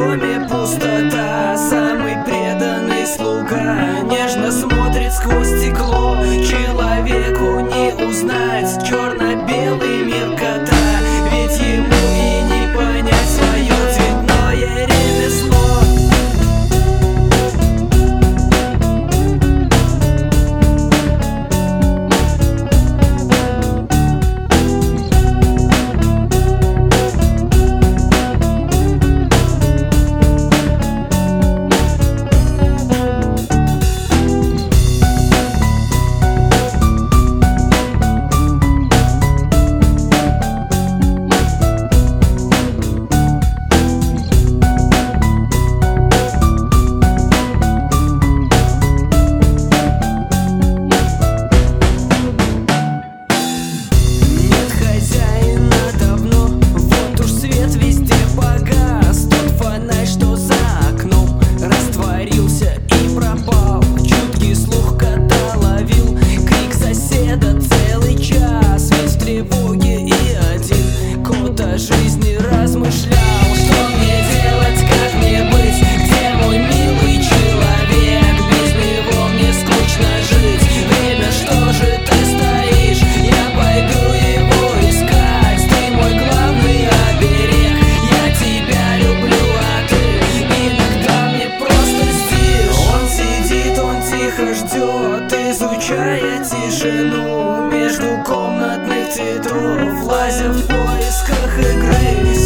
доме пустота. Самый преданный слуга Нежно смотрит сквозь стекло. Человеку не узнать тихо ждет, изучая тишину Между комнатных цветов, лазя в поисках игры.